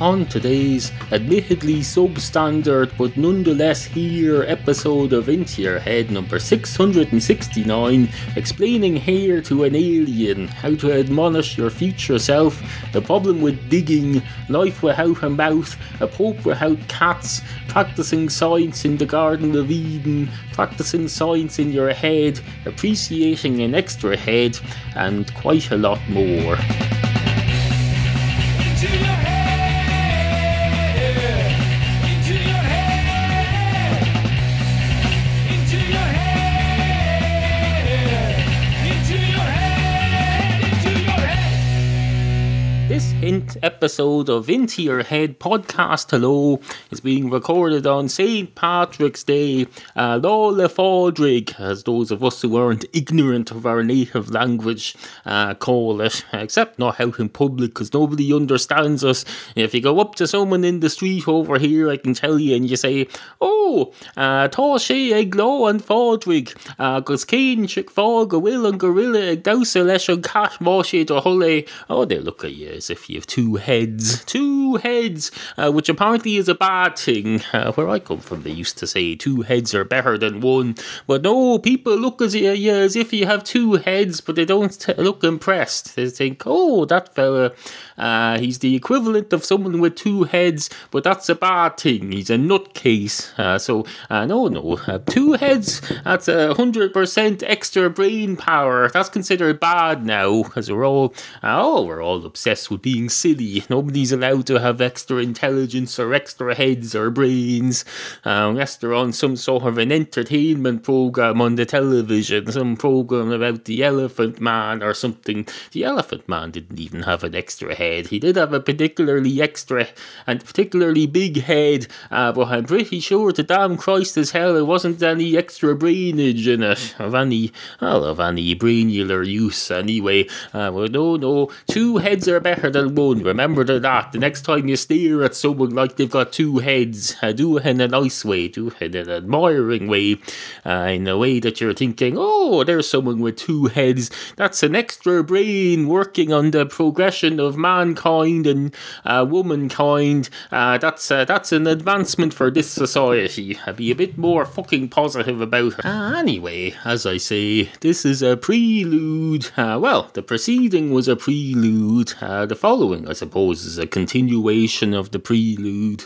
on today's admittedly substandard but nonetheless here episode of Into Your Head number 669, explaining here to an alien how to admonish your future self, the problem with digging, life without a mouth, a pope without cats, practicing science in the Garden of Eden, practicing science in your head, appreciating an extra head, and quite a lot more. Episode of Into Your Head podcast Hello is being recorded on St. Patrick's Day. Uh, Lola Fodrig, as those of us who aren't ignorant of our native language uh, call it, except not out in public because nobody understands us. If you go up to someone in the street over here, I can tell you, and you say, Oh, uh, Tá sé ag gló an fádrig, agus céin si fág go bhfuil an gorilla ag dasa leis an cat má sé do thola. Oh, they look at you as if you have two heads, two heads, uh, which apparently is a bad thing. Uh, where I come from, they used to say two heads are better than one. But no, people look as, yeah, as if you have two heads, but they don't t- look impressed. They think, oh, that fella, uh, he's the equivalent of someone with two heads, but that's a bad thing. He's a nutcase. Uh, so, uh, no, no, uh, two heads, that's a hundred percent extra brain power. That's considered bad now, because we're all, oh, we're all obsessed with being silly. Nobody's allowed to have extra intelligence or extra heads or brains uh, unless they're on some sort of an entertainment program on the television, some program about the Elephant Man or something. The Elephant Man didn't even have an extra head. He did have a particularly extra and particularly big head, uh, but I'm pretty sure to damn Christ as hell there wasn't any extra brainage in it of any, well, of any brainular use anyway. Uh, well, no, no, two heads are better than one Remember that. The next time you stare at someone like they've got two heads, uh, do it in a nice way, do it in an admiring way, uh, in a way that you're thinking, oh, there's someone with two heads. That's an extra brain working on the progression of mankind and uh, womankind. Uh, that's uh, that's an advancement for this society. Be a bit more fucking positive about it. Anyway, as I say, this is a prelude. Well, the preceding was a prelude. the following I suppose, is a continuation of the prelude.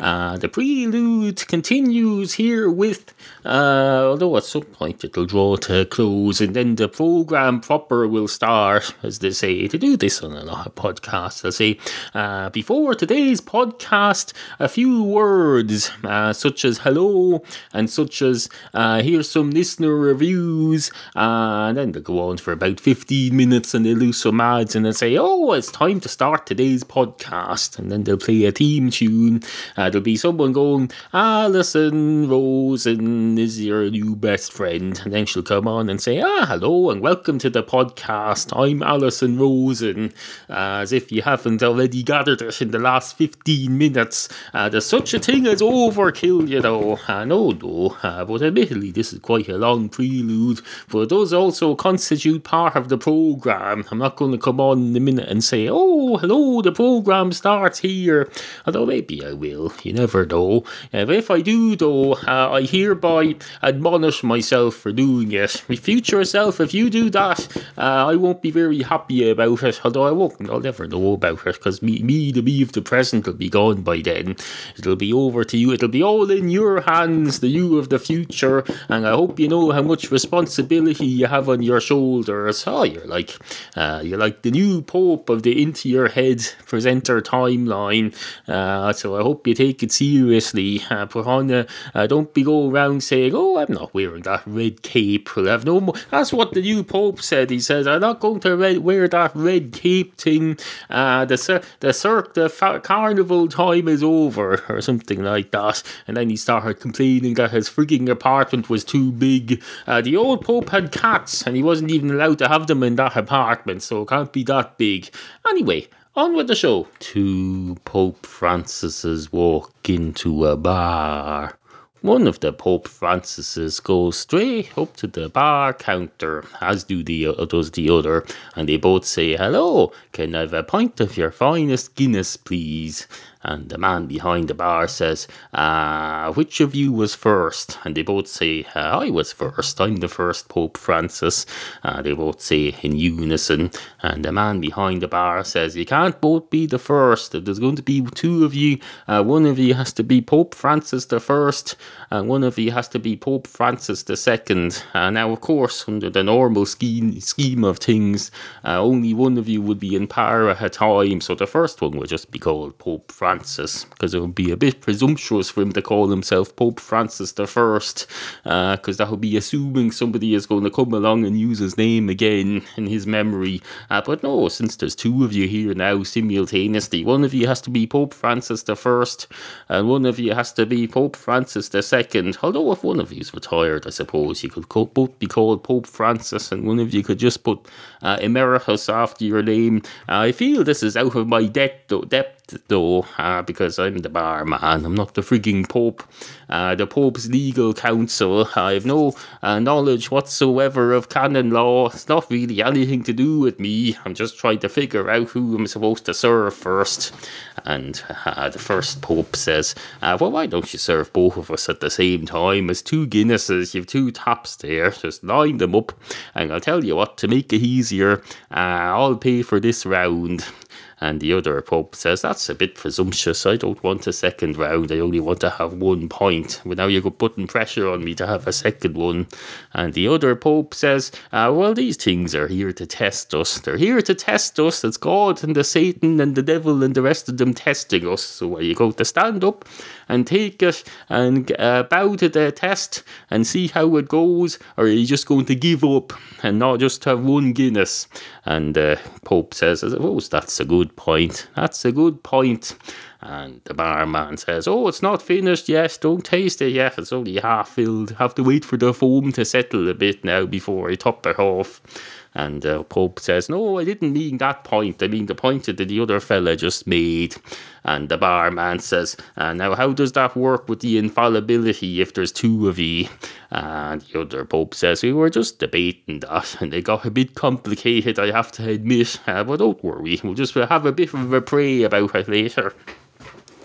Uh, the prelude continues here with, uh, although at some point it'll draw to a close, and then the program proper will start, as they say. To do this on a lot of podcasts, they'll say, uh, before today's podcast, a few words, uh, such as hello, and such as uh, here's some listener reviews, and then they'll go on for about 15 minutes and they'll do some ads and they'll say, oh, it's time to start today's podcast, and then they'll play a theme tune. Uh, there'll be someone going, Alison Rosen is your new best friend. And then she'll come on and say, Ah, hello and welcome to the podcast. I'm Alison Rosen. As if you haven't already gathered it in the last 15 minutes. Uh, there's such a thing as overkill, you know. No, no. Uh, but admittedly, this is quite a long prelude. But it does also constitute part of the program. I'm not going to come on in a minute and say, Oh, hello, the program starts here. Although maybe I will. You never know. Uh, if I do, though, uh, I hereby admonish myself for doing it. My future self, if you do that, uh, I won't be very happy about it. Although I won't, I'll never know about it because me, me, the me of the present, will be gone by then. It'll be over to you. It'll be all in your hands, the you of the future. And I hope you know how much responsibility you have on your shoulders. Oh, you're like, uh, you're like the new pope of the into your head presenter timeline. Uh, so I hope you take take it seriously. Uh, put on a, uh, don't be going around saying, "Oh, I'm not wearing that red cape." I'll have no more. That's what the new pope said. He says, "I'm not going to wear that red cape thing." Uh, the the circ the fa- carnival time is over, or something like that. And then he started complaining that his frigging apartment was too big. Uh, the old pope had cats, and he wasn't even allowed to have them in that apartment, so it can't be that big. Anyway, on with the show. Two Pope Francis's walk into a bar. One of the Pope Francis's goes straight up to the bar counter, as do the uh, does the other, and they both say, "Hello, can I have a pint of your finest Guinness, please?" And the man behind the bar says, uh, Which of you was first? And they both say, uh, I was first. I'm the first Pope Francis. Uh, they both say in unison. And the man behind the bar says, You can't both be the first. There's going to be two of you. Uh, one of you has to be Pope Francis the first, and one of you has to be Pope Francis the second. Uh, now, of course, under the normal scheme, scheme of things, uh, only one of you would be in power at a time. So the first one would just be called Pope Francis. Francis, because it would be a bit presumptuous for him to call himself Pope Francis the First, because uh, that would be assuming somebody is going to come along and use his name again in his memory. Uh, but no, since there's two of you here now simultaneously, one of you has to be Pope Francis the First, and one of you has to be Pope Francis the Second. Although if one of you is retired, I suppose you could both be called Pope Francis, and one of you could just put uh, Emeritus after your name. I feel this is out of my depth, depth though, uh, because I'm the barman. I'm not the frigging Pope. Uh, the Pope's legal counsel. I have no uh, knowledge whatsoever of canon law. It's not really anything to do with me. I'm just trying to figure out who I'm supposed to serve first. And uh, the first Pope says, uh, Well, why don't you serve both of us at the same time? As two Guinnesses, you've two taps there. Just line them up. And I'll tell you what, to make it easier, uh, I'll pay for this round. And the other Pope says, That's a bit presumptuous. I don't want a second round. I only want to have one point. But now you're putting pressure on me to have a second one. And the other Pope says, uh, Well, these things are here to test us. They're here to test us. It's God and the Satan and the devil and the rest of them testing us. So are you going to stand up and take it and uh, bow to the test and see how it goes? Or are you just going to give up and not just have one Guinness? And uh, Pope says, I suppose that's a good good point. That's a good point. And the barman says, Oh, it's not finished yet. Don't taste it yet. It's only half filled. Have to wait for the foam to settle a bit now before I top it off. And uh, Pope says, No, I didn't mean that point. I mean the point that the other fella just made. And the barman says, uh, Now, how does that work with the infallibility if there's two of ye? And the other Pope says, We were just debating that, and it got a bit complicated, I have to admit. Uh, but don't worry, we'll just have a bit of a pray about it later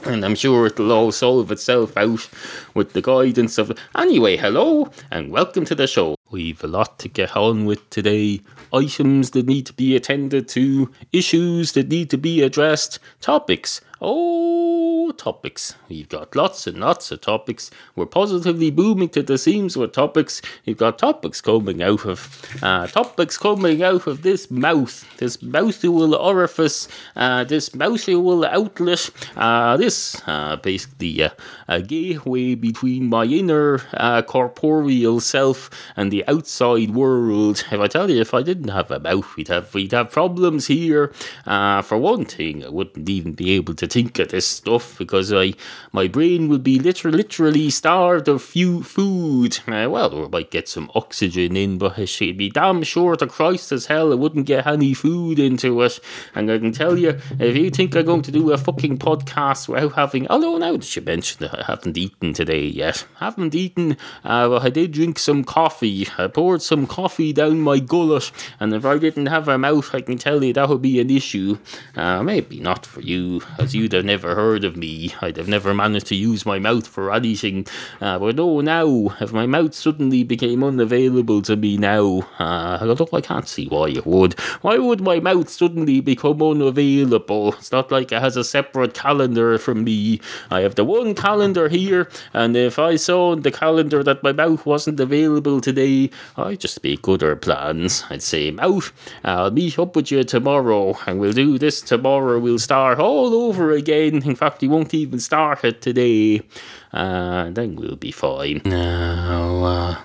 and I'm sure it'll all solve itself out with the guidance of. Anyway, hello and welcome to the show. We've a lot to get on with today. Items that need to be attended to, issues that need to be addressed, topics Oh, topics. We've got lots and lots of topics. We're positively booming to the seams with topics. We've got topics coming out of uh, topics coming out of this mouth, this mouthful orifice, uh, this mouthful outlet, uh, this uh, basically uh, a gateway between my inner uh, corporeal self and the outside world. If I tell you, if I didn't have a mouth, we'd have we'd have problems here. For one thing, I wouldn't even be able to think of this stuff because I my brain will be literally literally starved of few food. Uh, well, I might get some oxygen in, but it should be damn sure to Christ as hell I wouldn't get any food into it. And I can tell you, if you think I'm going to do a fucking podcast without having, although now that you mentioned that I haven't eaten today yet, haven't eaten, uh, but I did drink some coffee. I poured some coffee down my gullet, and if I didn't have a mouth, I can tell you that would be an issue. Uh, maybe not for you, as you you'd have never heard of me. I'd have never managed to use my mouth for anything. Uh, but oh, now, if my mouth suddenly became unavailable to me now, uh, although I can't see why it would. Why would my mouth suddenly become unavailable? It's not like it has a separate calendar from me. I have the one calendar here, and if I saw in the calendar that my mouth wasn't available today, I'd just make other plans. I'd say, Mouth, I'll meet up with you tomorrow, and we'll do this tomorrow. We'll start all over again. In fact, he won't even start it today. Uh, then we'll be fine. Now, uh,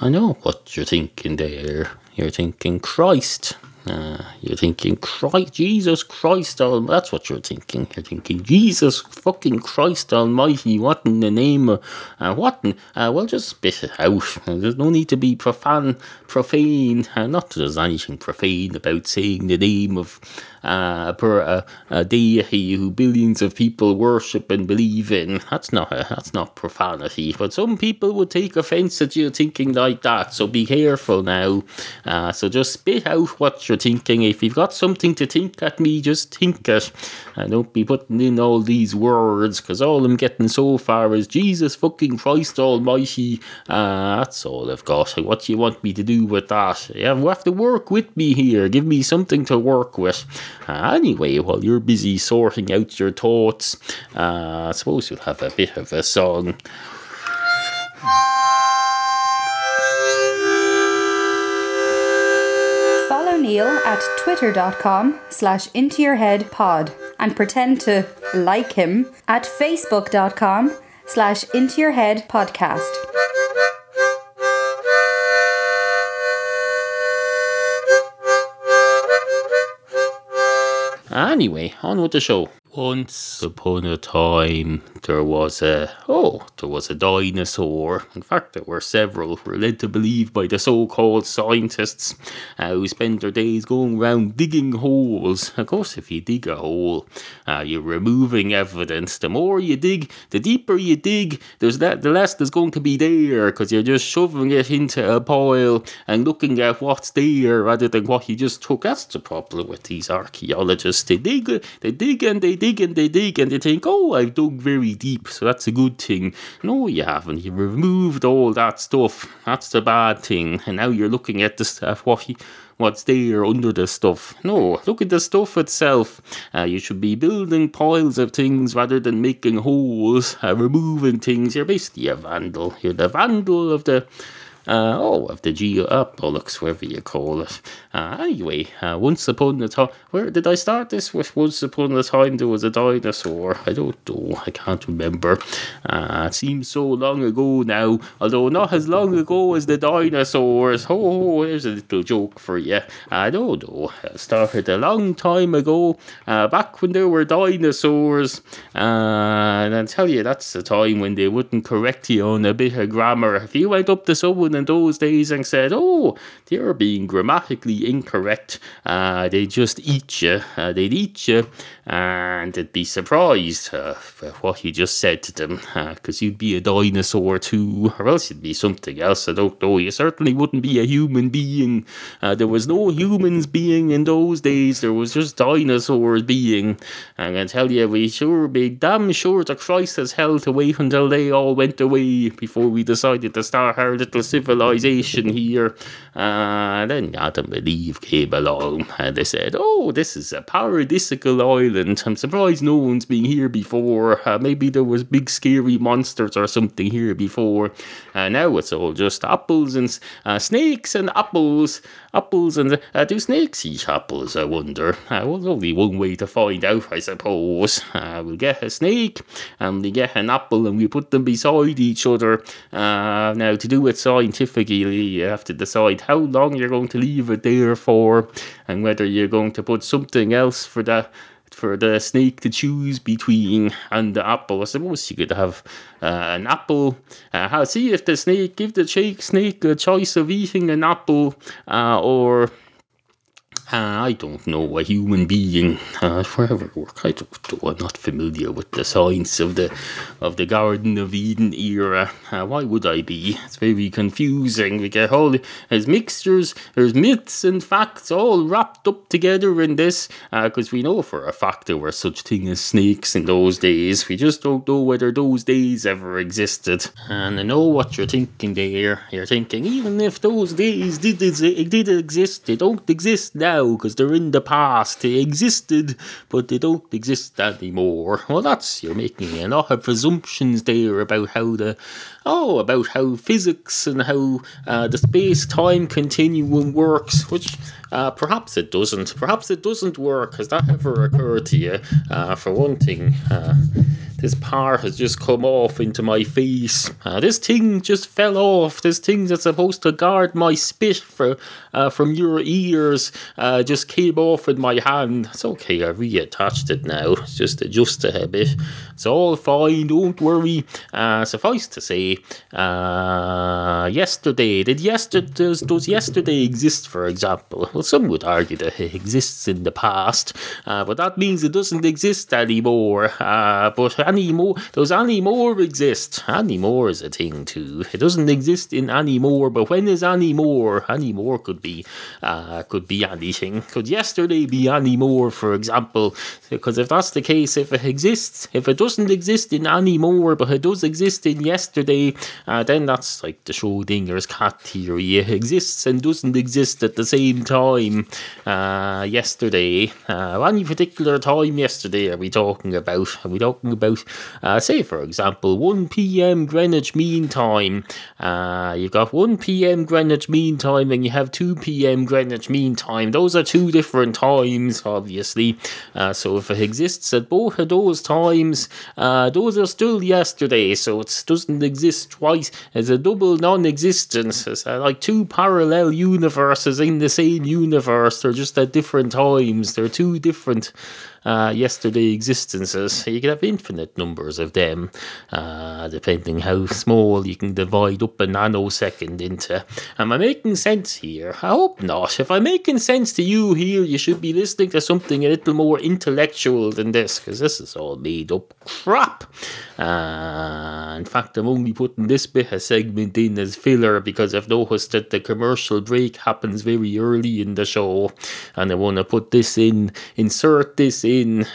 I know what you're thinking there. You're thinking, Christ. Uh, you're thinking, Christ, Jesus Christ, Almighty. that's what you're thinking. You're thinking, Jesus fucking Christ Almighty, what in the name of, uh, what in, uh, well, just spit it out. There's no need to be profane, profane, uh, not that there's anything profane about saying the name of uh, per a, a deity who billions of people worship and believe in. That's not a, that's not profanity. But some people would take offence at you thinking like that. So be careful now. Uh, so just spit out what you're thinking. If you've got something to think at me, just think it. And don't be putting in all these words because all I'm getting so far is Jesus fucking Christ Almighty. Uh, that's all I've got. What do you want me to do with that? You have to work with me here. Give me something to work with. Uh, anyway, while you're busy sorting out your thoughts, uh, I suppose you'll have a bit of a song. Follow Neal at twitter.com slash into your head pod and pretend to like him at facebook.com slash into your head podcast. Anyway, on with the show. Once upon a time, there was a oh, there was a dinosaur. In fact, there were several. We're led to believe by the so-called scientists uh, who spend their days going around digging holes. Of course, if you dig a hole, uh, you're removing evidence. The more you dig, the deeper you dig. There's that. The less there's going to be there because you're just shoving it into a pile and looking at what's there rather than what you just took. That's the problem with these archaeologists. They dig, they dig, and they dig and they dig and they think, oh, I've dug very deep, so that's a good thing. No, you haven't. You removed all that stuff. That's the bad thing. And now you're looking at the stuff, what what's there under the stuff. No, look at the stuff itself. Uh, you should be building piles of things rather than making holes, uh, removing things. You're basically a vandal. You're the vandal of the uh, oh, of the geo uh, bollocks, whatever you call it. Uh, anyway, uh, once upon a time, where did I start this with? Once upon a time there was a dinosaur. I don't know, I can't remember. Uh, it seems so long ago now, although not as long ago as the dinosaurs. Oh, there's a little joke for you. I don't know. It started a long time ago, uh, back when there were dinosaurs. Uh, and I tell you, that's the time when they wouldn't correct you on a bit of grammar. If you went up to someone in those days and said, "Oh, they're being grammatically incorrect," uh, they just eat you. Uh, they'd eat you, and they'd be surprised uh, what you just said to them, because uh, you'd be a dinosaur too, or else you'd be something else. I don't know. You certainly wouldn't be a human being. Uh, there was no humans being in those days. There was just dinosaurs being. I tell you, we sure be damn sure to Christ as hell to wait until they all went away before we decided to start our little civilization here. Uh, then Adam and Eve came along and they said, Oh, this is a paradisical island. I'm surprised no one's been here before. Uh, maybe there was big scary monsters or something here before. Uh, now it's all just apples and uh, snakes and apples. Apples and uh, do snakes eat apples? I wonder. Uh, well, there's only one way to find out, I suppose. Uh, we'll get a snake and we get an apple and we put them beside each other. Uh, now, to do it scientifically, you have to decide how long you're going to leave it there for and whether you're going to put something else for that for the snake to choose between and the apple. I suppose you could have uh, an apple. Uh, see if the snake give the snake a choice of eating an apple uh, or uh, I don't know a human being uh, forever work. I don't. I'm not familiar with the science of the of the Garden of Eden era. Uh, why would I be? It's very confusing. We get all there's mixtures, there's myths and facts all wrapped up together in this. Because uh, we know for a fact there were such thing as snakes in those days. We just don't know whether those days ever existed. And I know what you're thinking there. You're thinking even if those days did did exist, they don't exist now now because they're in the past. They existed, but they don't exist anymore. Well, that's you're making a lot of presumptions there about how the oh about how physics and how uh, the space time continuum works, which uh, perhaps it doesn't. Perhaps it doesn't work. Has that ever occurred to you? Uh, for one thing. This part has just come off into my face. Uh, this thing just fell off. This thing that's supposed to guard my spit for, uh, from your ears uh, just came off in my hand. It's okay, I reattached it now. It's just adjusted a bit. It's all fine, don't worry. Uh, suffice to say, uh, yesterday, did yesterday, does, does yesterday exist, for example? Well, some would argue that it exists in the past, uh, but that means it doesn't exist anymore. But anymore, does anymore exist? Anymore is a thing too. It doesn't exist in anymore, but when is anymore? Anymore could be, uh, could be anything. Could yesterday be anymore, for example? Because if that's the case, if it exists, if it doesn't exist in anymore, but it does exist in yesterday, uh, then that's like the Schrodinger's cat theory. It exists and doesn't exist at the same time. Uh, yesterday, uh, any particular time yesterday are we talking about? Are we talking about, uh, say, for example, 1 p.m. Greenwich Mean Time? Uh, you've got 1 p.m. Greenwich Mean Time and you have 2 p.m. Greenwich Mean Time. Those are two different times, obviously. Uh, so if it exists at both of those times, uh, those are still yesterday. So it doesn't exist twice. It's a double non-existence. It's uh, like two parallel universes in the same universe. They're just at different times. They're two different uh, yesterday existences. You could have infinite numbers of them, uh, depending how small you can divide up a nanosecond into. Am I making sense here? I hope not. If I'm making sense to you here, you should be listening to something a little more intellectual than this, because this is all made up crap. Uh, in fact, I'm only putting this bit of segment in as filler because I've noticed that the commercial break happens very early in the show, and I want to put this in, insert this in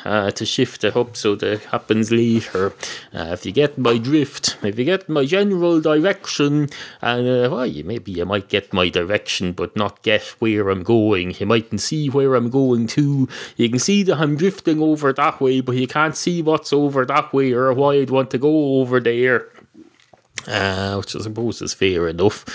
uh, to shift it up so that it happens later. Uh, if you get my drift, if you get my general direction, and uh, well, you, maybe you might get my direction but not get where I'm going. You mightn't see where I'm going to. You can see that I'm drifting over that way, but you can't see what's over that way or why I'd want to go over there. Uh, which I suppose is fair enough.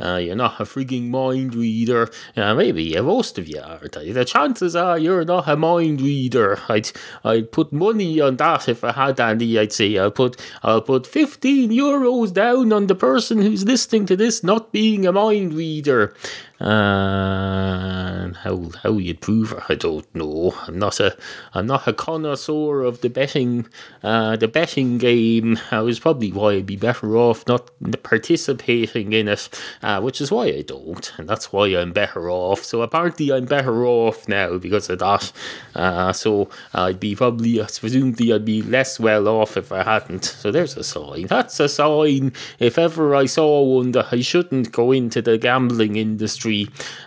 Uh, you're not a frigging mind reader. Uh, maybe most of you are. The chances are you're not a mind reader. I'd I'd put money on that if I had any. I'd say I'll put I'll put fifteen euros down on the person who's listening to this not being a mind reader. Uh, how how you'd prove it, I don't know. I'm not a I'm not a connoisseur of the betting uh, the betting game. That was probably why I'd be better off not participating in it, uh, which is why I don't, and that's why I'm better off. So apparently I'm better off now because of that. Uh, so I'd be probably presumably I'd be less well off if I hadn't. So there's a sign. That's a sign. If ever I saw one that I shouldn't go into the gambling industry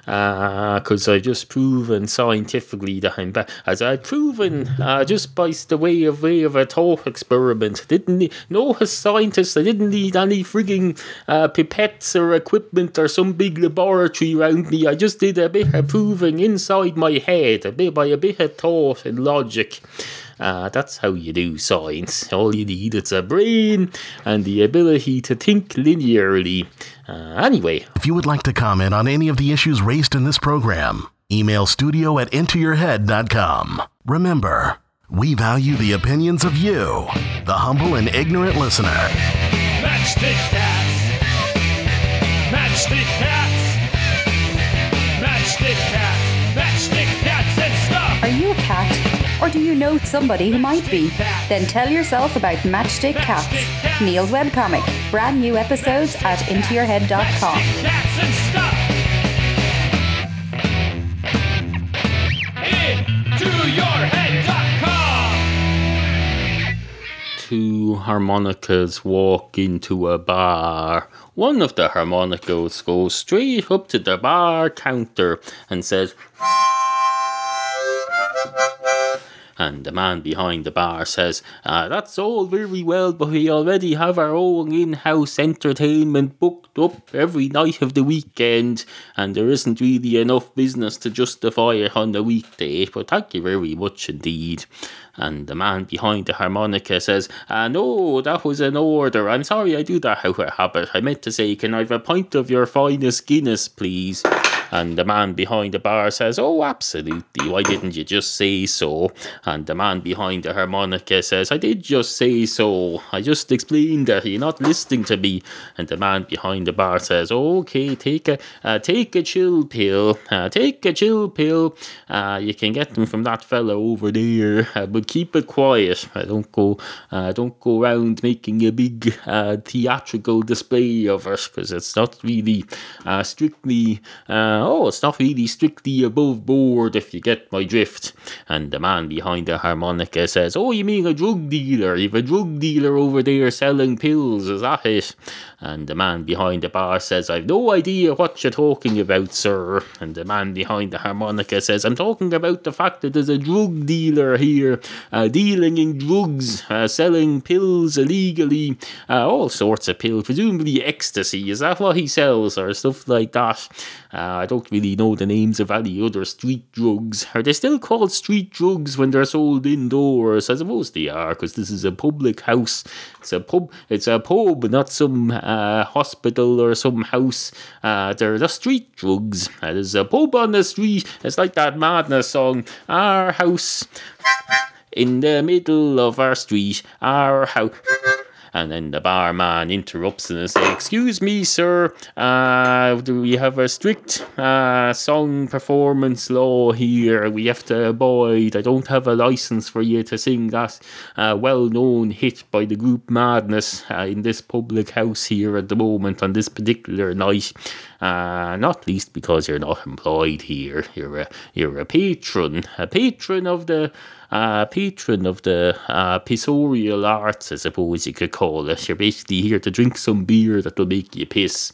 because uh, I've just proven scientifically that I'm back. As I've proven uh, just by the way of way of a thought experiment. Didn't need, no scientist. I didn't need any frigging uh, pipettes or equipment or some big laboratory around me. I just did a bit of proving inside my head, a bit by a bit of thought and logic. Uh, that's how you do science. All you need is a brain and the ability to think linearly. Uh, anyway. If you would like to comment on any of the issues raised in this program, email studio at intoyourhead.com. Remember, we value the opinions of you, the humble and ignorant listener. Matchstick cats. Matchstick cats. Matchstick cats. Or do you know somebody who might be? Then tell yourself about Matchstick Cats, Neal's webcomic. Brand new episodes at intoyourhead.com. Two harmonicas walk into a bar. One of the harmonicas goes straight up to the bar counter and says, and the man behind the bar says, uh, That's all very well, but we already have our own in house entertainment booked up every night of the weekend, and there isn't really enough business to justify it on the weekday. But thank you very much indeed. And the man behind the harmonica says, uh, No, that was an order. I'm sorry I do that out of habit. I meant to say, Can I have a pint of your finest Guinness, please? And the man behind the bar says, Oh, absolutely. Why didn't you just say so? And the man behind the harmonica says, I did just say so. I just explained that you're not listening to me. And the man behind the bar says, Okay, take a uh, take a chill pill. Uh, take a chill pill. Uh, you can get them from that fella over there, uh, but keep it quiet. I don't go uh, don't go around making a big uh, theatrical display of it because it's not really uh, strictly uh, oh it's not really strictly above board if you get my drift. And the man behind the harmonica says, "Oh, you mean a drug dealer? You've a drug dealer over there selling pills? Is that it?" And the man behind the bar says, I've no idea what you're talking about, sir. And the man behind the harmonica says, I'm talking about the fact that there's a drug dealer here, uh, dealing in drugs, uh, selling pills illegally, uh, all sorts of pills, presumably ecstasy. Is that what he sells, or stuff like that? Uh, I don't really know the names of any other street drugs. Are they still called street drugs when they're sold indoors? I suppose they are, because this is a public house. It's a pub. It's a pub, not some uh, hospital or some house. Uh, they're the street drugs. There's a pub on the street. It's like that madness song. Our house in the middle of our street. Our house. And then the barman interrupts and says, Excuse me, sir, uh, do we have a strict uh, song performance law here we have to abide? I don't have a license for you to sing that uh, well known hit by the group Madness uh, in this public house here at the moment on this particular night. Uh, not least because you're not employed here. You're a, you're a patron, a patron of the uh, patron of the uh, pissorial arts, I suppose you could call it. You're basically here to drink some beer that'll make you piss.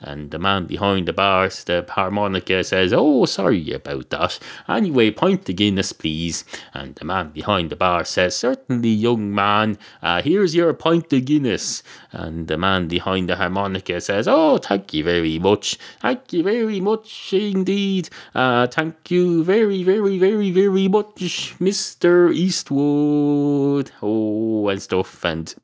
And the man behind the bar, the harmonica, says, Oh, sorry about that. Anyway, pint the Guinness, please. And the man behind the bar says, Certainly, young man, uh, here's your pint of Guinness. And the man behind the harmonica says, Oh, thank you very much. Thank you very much indeed. Uh, thank you very, very, very, very much, Mr. Eastwood. Oh, and stuff. And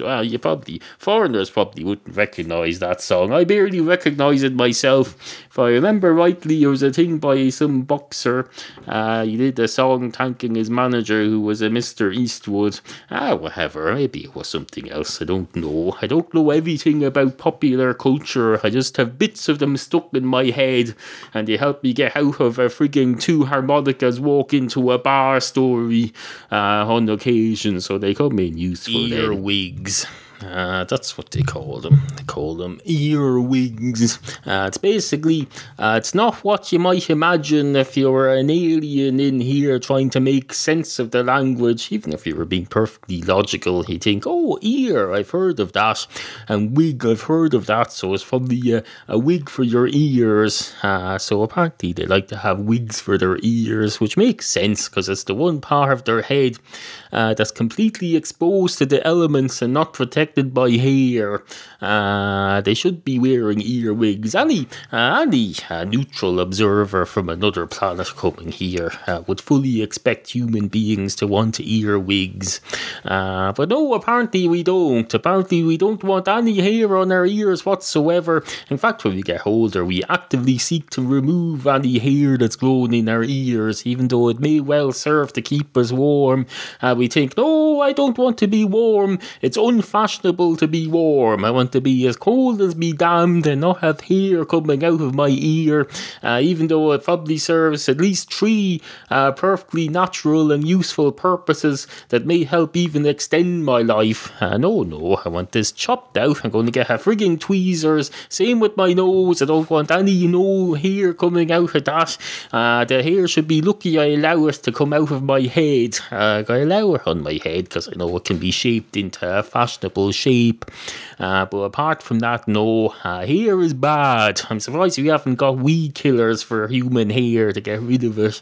well, you probably foreigners probably wouldn't recognise that song. I barely recognise it myself. If I remember rightly, it was a thing by some boxer. Uh, he did a song thanking his manager, who was a Mister Eastwood. Ah, whatever. Maybe it was something else. I don't know. I don't know everything about popular culture. I just have bits of them stuck in my head, and they help me get out of a frigging two harmonicas walk into a bar story uh, on occasion. So they come in useful. then. Earwigs. Uh, that's what they call them. They call them earwigs. Uh, it's basically, uh, it's not what you might imagine if you were an alien in here trying to make sense of the language. Even if you were being perfectly logical, you think, oh, ear, I've heard of that. And wig, I've heard of that. So it's probably a, a wig for your ears. Uh, so apparently they like to have wigs for their ears, which makes sense because it's the one part of their head uh, that's completely exposed to the elements and not protected by hair. Uh, they should be wearing earwigs. Any, uh, any uh, neutral observer from another planet coming here uh, would fully expect human beings to want earwigs. Uh, but no, apparently we don't. Apparently we don't want any hair on our ears whatsoever. In fact, when we get older, we actively seek to remove any hair that's grown in our ears, even though it may well serve to keep us warm. Uh, we think, no, I don't want to be warm. It's unfashionable to be warm. I want to be as cold as be damned and not have hair coming out of my ear, uh, even though it probably serves at least three uh, perfectly natural and useful purposes that may help even extend my life. Uh, no, no, I want this chopped out. I'm going to get a frigging tweezers. Same with my nose. I don't want any no hair coming out of that. Uh, the hair should be lucky I allow it to come out of my head. Uh, I allow it on my head because I know it can be shaped into a fashionable shape. Uh, but apart from that, no, uh, hair is bad. I'm surprised we haven't got weed killers for human hair to get rid of it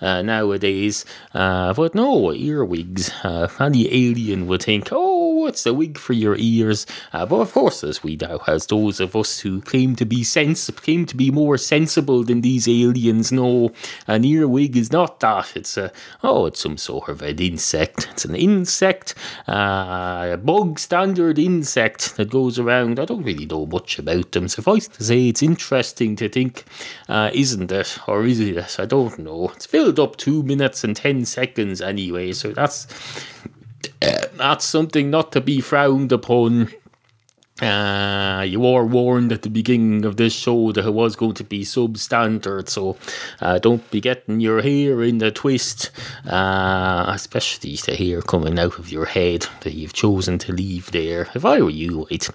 uh, nowadays. Uh, but no, earwigs. Uh, any alien would think, oh, it's a wig for your ears. Uh, but of course, as we now, as those of us who claim to be sens- claim to be more sensible than these aliens know, an earwig is not that. It's a oh, it's some sort of an insect. It's an insect, uh, a bug standard insect that goes around. I don't really know much about them. Suffice to say, it's interesting to think, uh, isn't it, or is it? I don't know. It's filled up two minutes and ten seconds anyway, so that's that's something not to be frowned upon. Uh, you were warned at the beginning of this show that it was going to be substandard, so uh, don't be getting your hair in the twist, uh, especially the hair coming out of your head that you've chosen to leave there. If I were you, I'd,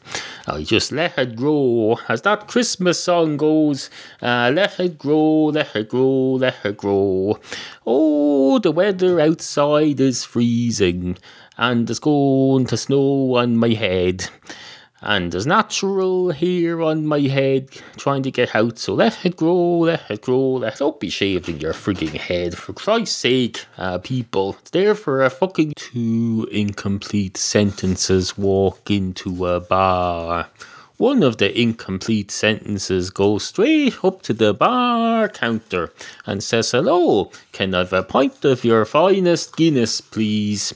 I'd just let it grow. As that Christmas song goes, uh, let it grow, let it grow, let it grow. Oh, the weather outside is freezing, and it's going to snow on my head and there's natural hair on my head trying to get out, so let it grow, let it grow, let don't be shaving your frigging head, for Christ's sake, uh, people. It's there for a fucking two incomplete sentences walk into a bar. One of the incomplete sentences goes straight up to the bar counter and says, Hello, can I have a pint of your finest Guinness, please?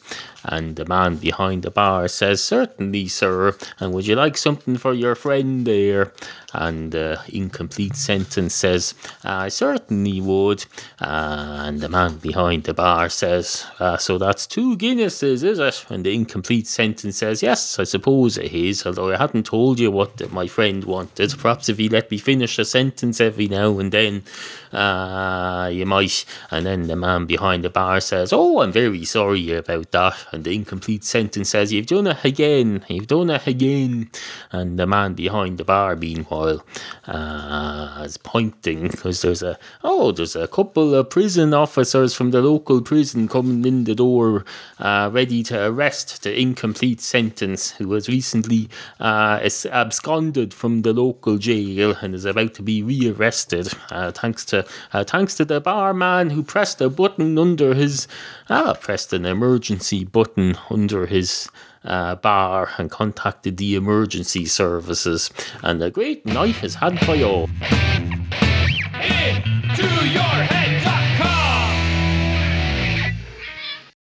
And the man behind the bar says, Certainly, sir. And would you like something for your friend there? And the incomplete sentence says, I certainly would. Uh, and the man behind the bar says, uh, So that's two Guinnesses, is it? And the incomplete sentence says, Yes, I suppose it is, although I hadn't told you what my friend wanted. Perhaps if he let me finish a sentence every now and then, uh, you might. And then the man behind the bar says, Oh, I'm very sorry about that. The incomplete sentence says, You've done it again, you've done it again. And the man behind the bar, meanwhile, uh, is pointing because there's a, oh, there's a couple of prison officers from the local prison coming in the door, uh, ready to arrest the incomplete sentence who was recently uh, absconded from the local jail and is about to be rearrested, uh, thanks to uh, thanks to the barman who pressed a button under his, ah, pressed an emergency button under his uh, bar and contacted the emergency services. And the great night has had by all. Into your